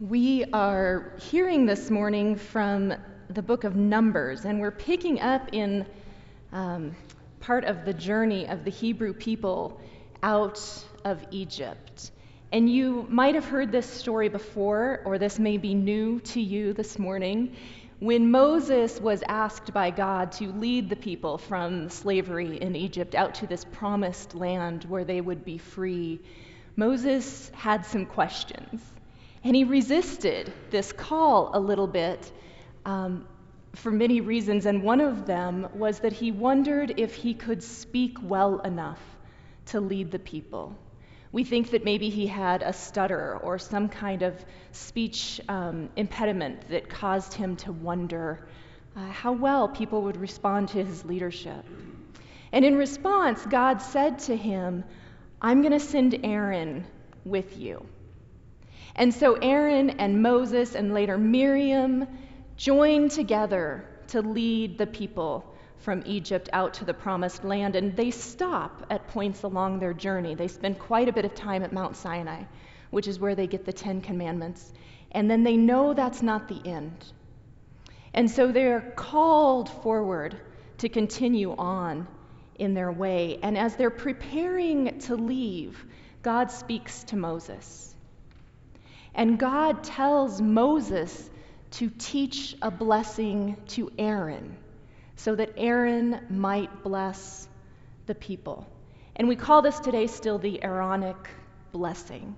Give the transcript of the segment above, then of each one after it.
We are hearing this morning from the book of Numbers, and we're picking up in um, part of the journey of the Hebrew people out of Egypt. And you might have heard this story before, or this may be new to you this morning. When Moses was asked by God to lead the people from slavery in Egypt out to this promised land where they would be free, Moses had some questions. And he resisted this call a little bit um, for many reasons. And one of them was that he wondered if he could speak well enough to lead the people. We think that maybe he had a stutter or some kind of speech um, impediment that caused him to wonder uh, how well people would respond to his leadership. And in response, God said to him, I'm going to send Aaron with you. And so Aaron and Moses and later Miriam joined together to lead the people from Egypt out to the promised land, and they stop at points along their journey. They spend quite a bit of time at Mount Sinai, which is where they get the Ten Commandments. And then they know that's not the end. And so they're called forward to continue on in their way. And as they're preparing to leave, God speaks to Moses. And God tells Moses to teach a blessing to Aaron so that Aaron might bless the people. And we call this today still the Aaronic blessing.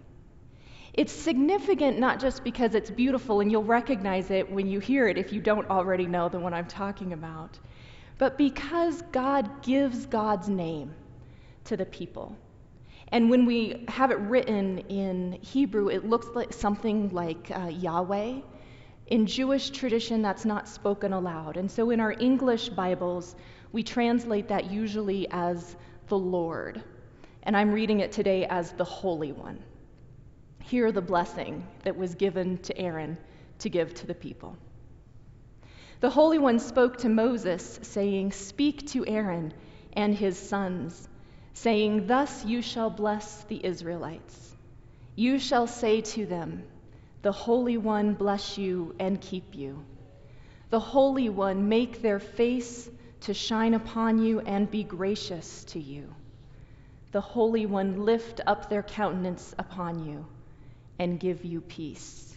It's significant not just because it's beautiful and you'll recognize it when you hear it if you don't already know the one I'm talking about, but because God gives God's name to the people. And when we have it written in Hebrew, it looks like something like uh, Yahweh in Jewish tradition, that's not spoken aloud. And so in our English Bibles, we translate that usually as the Lord. And I'm reading it today as the Holy One. Hear the blessing that was given to Aaron to give to the people. The Holy One spoke to Moses, saying, Speak to Aaron and his sons, saying, Thus you shall bless the Israelites. You shall say to them, the Holy One bless you and keep you. The Holy One make their face to shine upon you and be gracious to you. The Holy One lift up their countenance upon you and give you peace.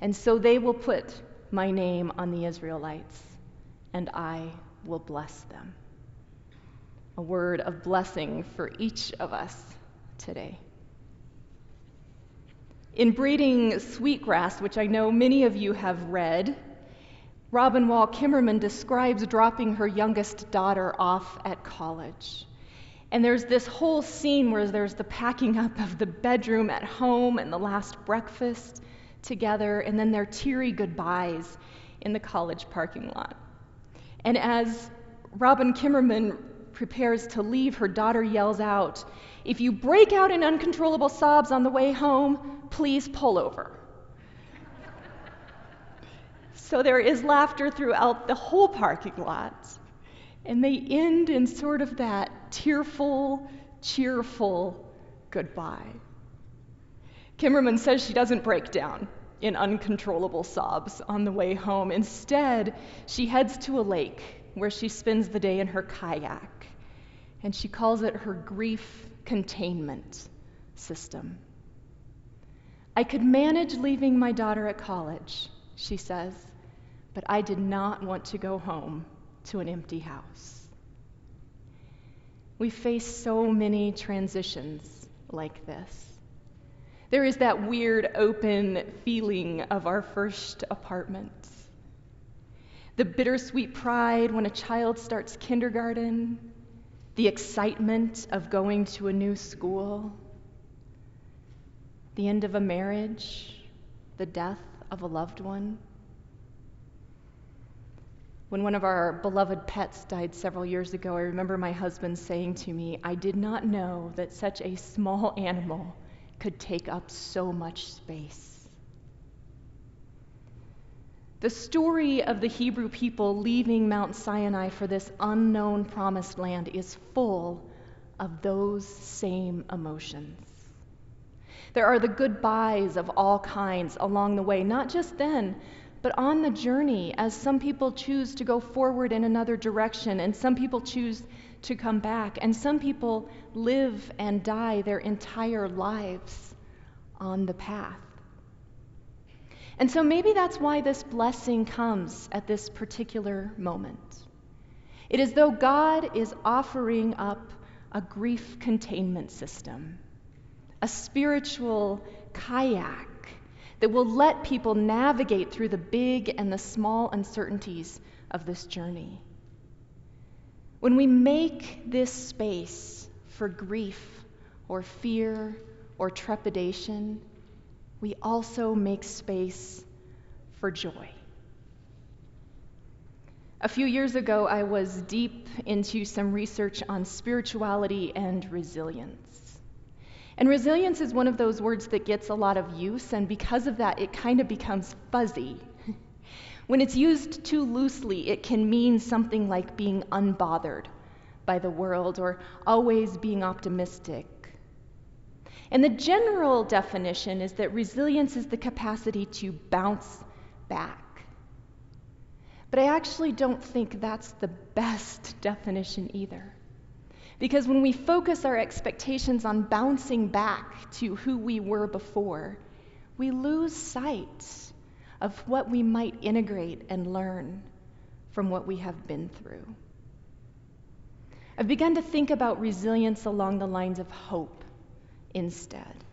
And so they will put my name on the Israelites, and I will bless them. A word of blessing for each of us today. In Braiding Sweetgrass, which I know many of you have read, Robin Wall Kimmerer describes dropping her youngest daughter off at college. And there's this whole scene where there's the packing up of the bedroom at home and the last breakfast together, and then their teary goodbyes in the college parking lot. And as Robin Kimmerer prepares to leave, her daughter yells out, If you break out in uncontrollable sobs on the way home, please pull over. so there is laughter throughout the whole parking lot. And they end in sort of that tearful, cheerful goodbye. Kimmerer says she doesn't break down in uncontrollable sobs on the way home. Instead, she heads to a lake where she spends the day in her kayak, and she calls it her grief containment system. I could manage leaving my daughter at college, she says, but I did not want to go home to an empty house. We face so many transitions like this. There is that weird open feeling of our first apartment. The bittersweet pride when a child starts kindergarten, the excitement of going to a new school, the end of a marriage, the death of a loved one. When one of our beloved pets died several years ago, I remember my husband saying to me, I did not know that such a small animal could take up so much space. The story of the Hebrew people leaving Mount Sinai for this unknown promised land is full of those same emotions. There are the goodbyes of all kinds along the way, not just then, but on the journey as some people choose to go forward in another direction, and some people choose to come back, and some people live and die their entire lives on the path. And so maybe that's why this blessing comes at this particular moment. It is though God is offering up a grief containment system, a spiritual kayak that will let people navigate through the big and the small uncertainties of this journey. When we make this space for grief or fear or trepidation, we also make space for joy. A few years ago, I was deep into some research on spirituality and resilience. And resilience is one of those words that gets a lot of use, and because of that, it kind of becomes fuzzy. when it's used too loosely, it can mean something like being unbothered by the world or always being optimistic. And the general definition is that resilience is the capacity to bounce back. But I actually don't think that's the best definition either. Because when we focus our expectations on bouncing back to who we were before, we lose sight of what we might integrate and learn from what we have been through. I've begun to think about resilience along the lines of hope instead.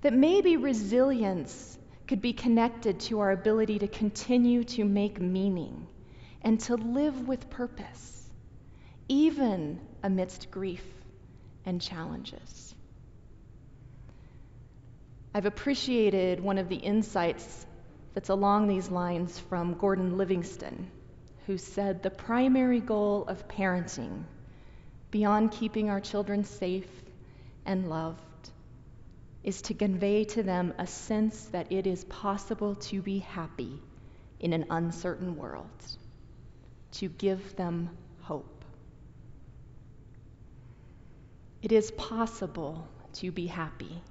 That maybe resilience could be connected to our ability to continue to make meaning and to live with purpose even amidst grief and challenges. I've appreciated one of the insights that's along these lines from Gordon Livingston, who said the primary goal of parenting, beyond keeping our children safe and loved, is to convey to them a sense that it is possible to be happy in an uncertain world, to give them hope. It is possible to be happy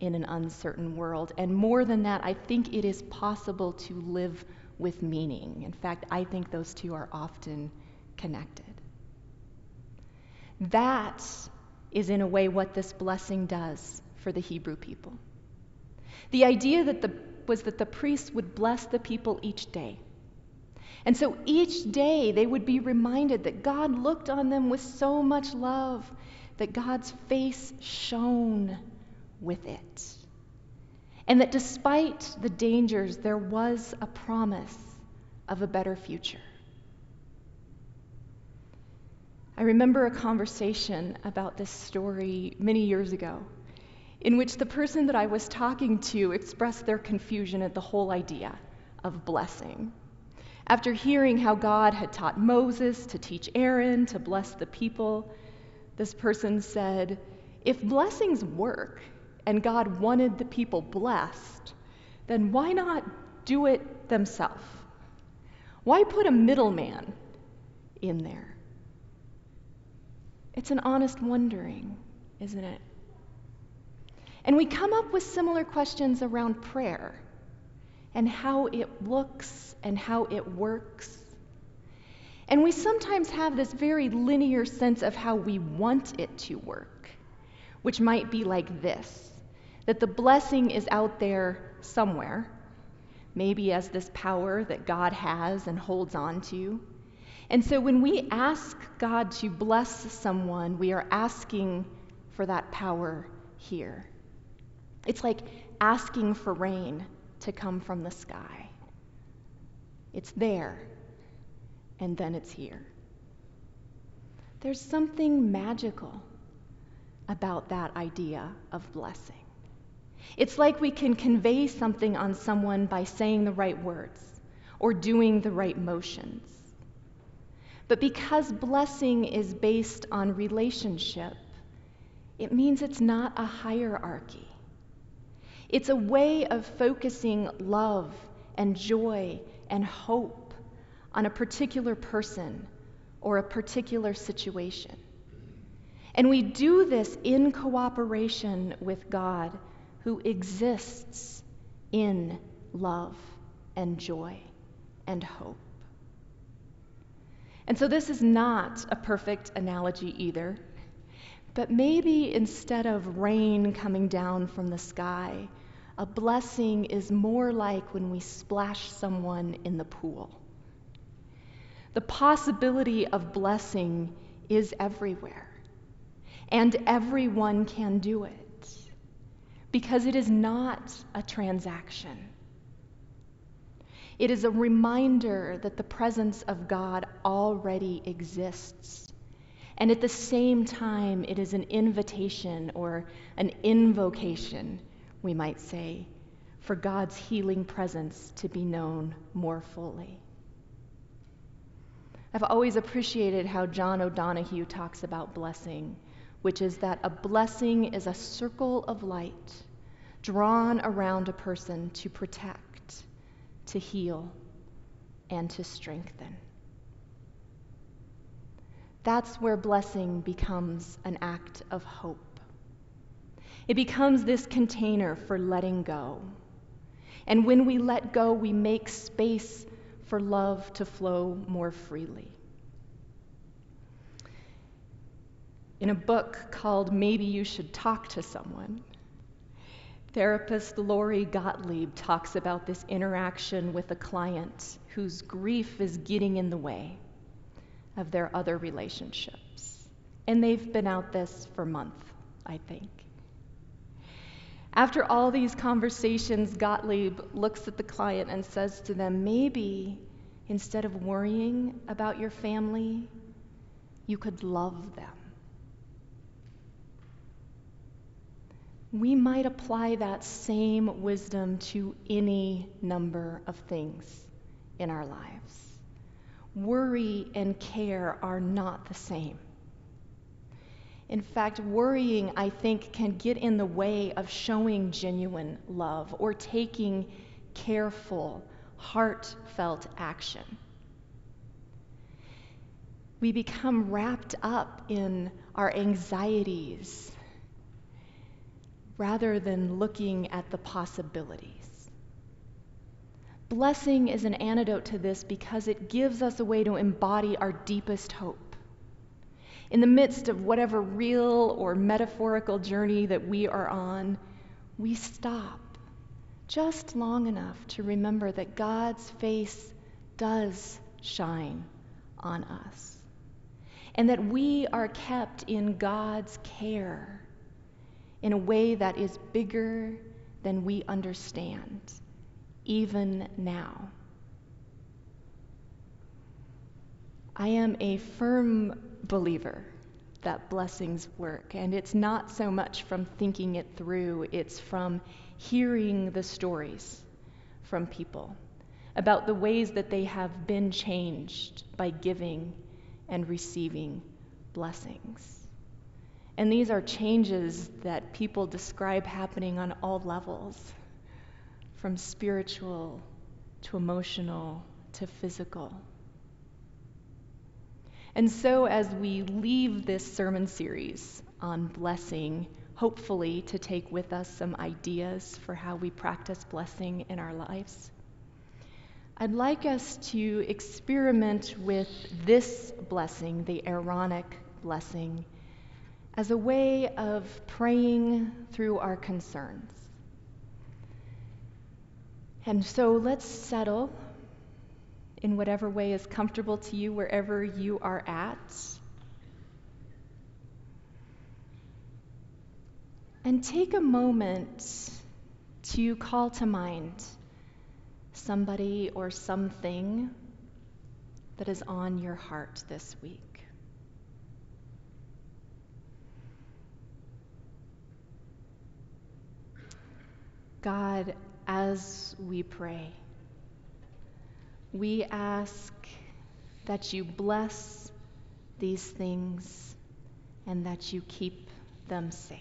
in an uncertain world. And more than that, I think it is possible to live with meaning. In fact, I think those two are often connected. That is, in a way, what this blessing does for the Hebrew people. The idea that the, was that the priests would bless the people each day. And so each day they would be reminded that God looked on them with so much love that God's face shone with it. And that despite the dangers, there was a promise of a better future. I remember a conversation about this story many years ago in which the person that I was talking to expressed their confusion at the whole idea of blessing. After hearing how God had taught Moses to teach Aaron to bless the people, this person said, If blessings work and God wanted the people blessed, then why not do it themselves? Why put a middleman in there? It's an honest wondering, isn't it? And we come up with similar questions around prayer and how it looks and how it works and we sometimes have this very linear sense of how we want it to work, which might be like this that the blessing is out there somewhere, maybe as this power that God has and holds on to. And so when we ask God to bless someone, we are asking for that power here. It's like asking for rain to come from the sky. It's there, and then it's here. There's something magical about that idea of blessing. It's like we can convey something on someone by saying the right words or doing the right motions. But because blessing is based on relationship, it means it's not a hierarchy. It's a way of focusing love and joy and hope on a particular person or a particular situation. And we do this in cooperation with God, who exists in love and joy and hope. And so, this is not a perfect analogy either, but maybe instead of rain coming down from the sky, a blessing is more like when we splash someone in the pool. The possibility of blessing is everywhere, and everyone can do it because it is not a transaction. It is a reminder that the presence of God already exists. And at the same time, it is an invitation or an invocation we might say, for God's healing presence to be known more fully. I've always appreciated how John O'Donohue talks about blessing, which is that a blessing is a circle of light drawn around a person to protect, to heal, and to strengthen. That's where blessing becomes an act of hope. It becomes this container for letting go. And when we let go, we make space for love to flow more freely. In a book called Maybe You Should Talk to Someone, therapist Lori Gottlieb talks about this interaction with a client whose grief is getting in the way of their other relationships. And they've been out this for months, I think. After all these conversations, Gottlieb looks at the client and says to them, Maybe instead of worrying about your family, you could love them. We might apply that same wisdom to any number of things in our lives. Worry and care are not the same. In fact, worrying, I think, can get in the way of showing genuine love or taking careful, heartfelt action. We become wrapped up in our anxieties rather than looking at the possibilities. Blessing is an antidote to this because it gives us a way to embody our deepest hope in the midst of whatever real or metaphorical journey that we are on, we stop just long enough to remember that God's face does shine on us and that we are kept in God's care in a way that is bigger than we understand, even now. I am a firm believer that blessings work. And it's not so much from thinking it through, it's from hearing the stories from people about the ways that they have been changed by giving and receiving blessings. And these are changes that people describe happening on all levels, from spiritual to emotional to physical. And so, as we leave this sermon series on blessing, hopefully to take with us some ideas for how we practice blessing in our lives, I'd like us to experiment with this blessing, the Aaronic blessing, as a way of praying through our concerns. And so let's settle in whatever way is comfortable to you, wherever you are at. And take a moment to call to mind somebody or something that is on your heart this week. God, as we pray, we ask that you bless these things and that you keep them safe.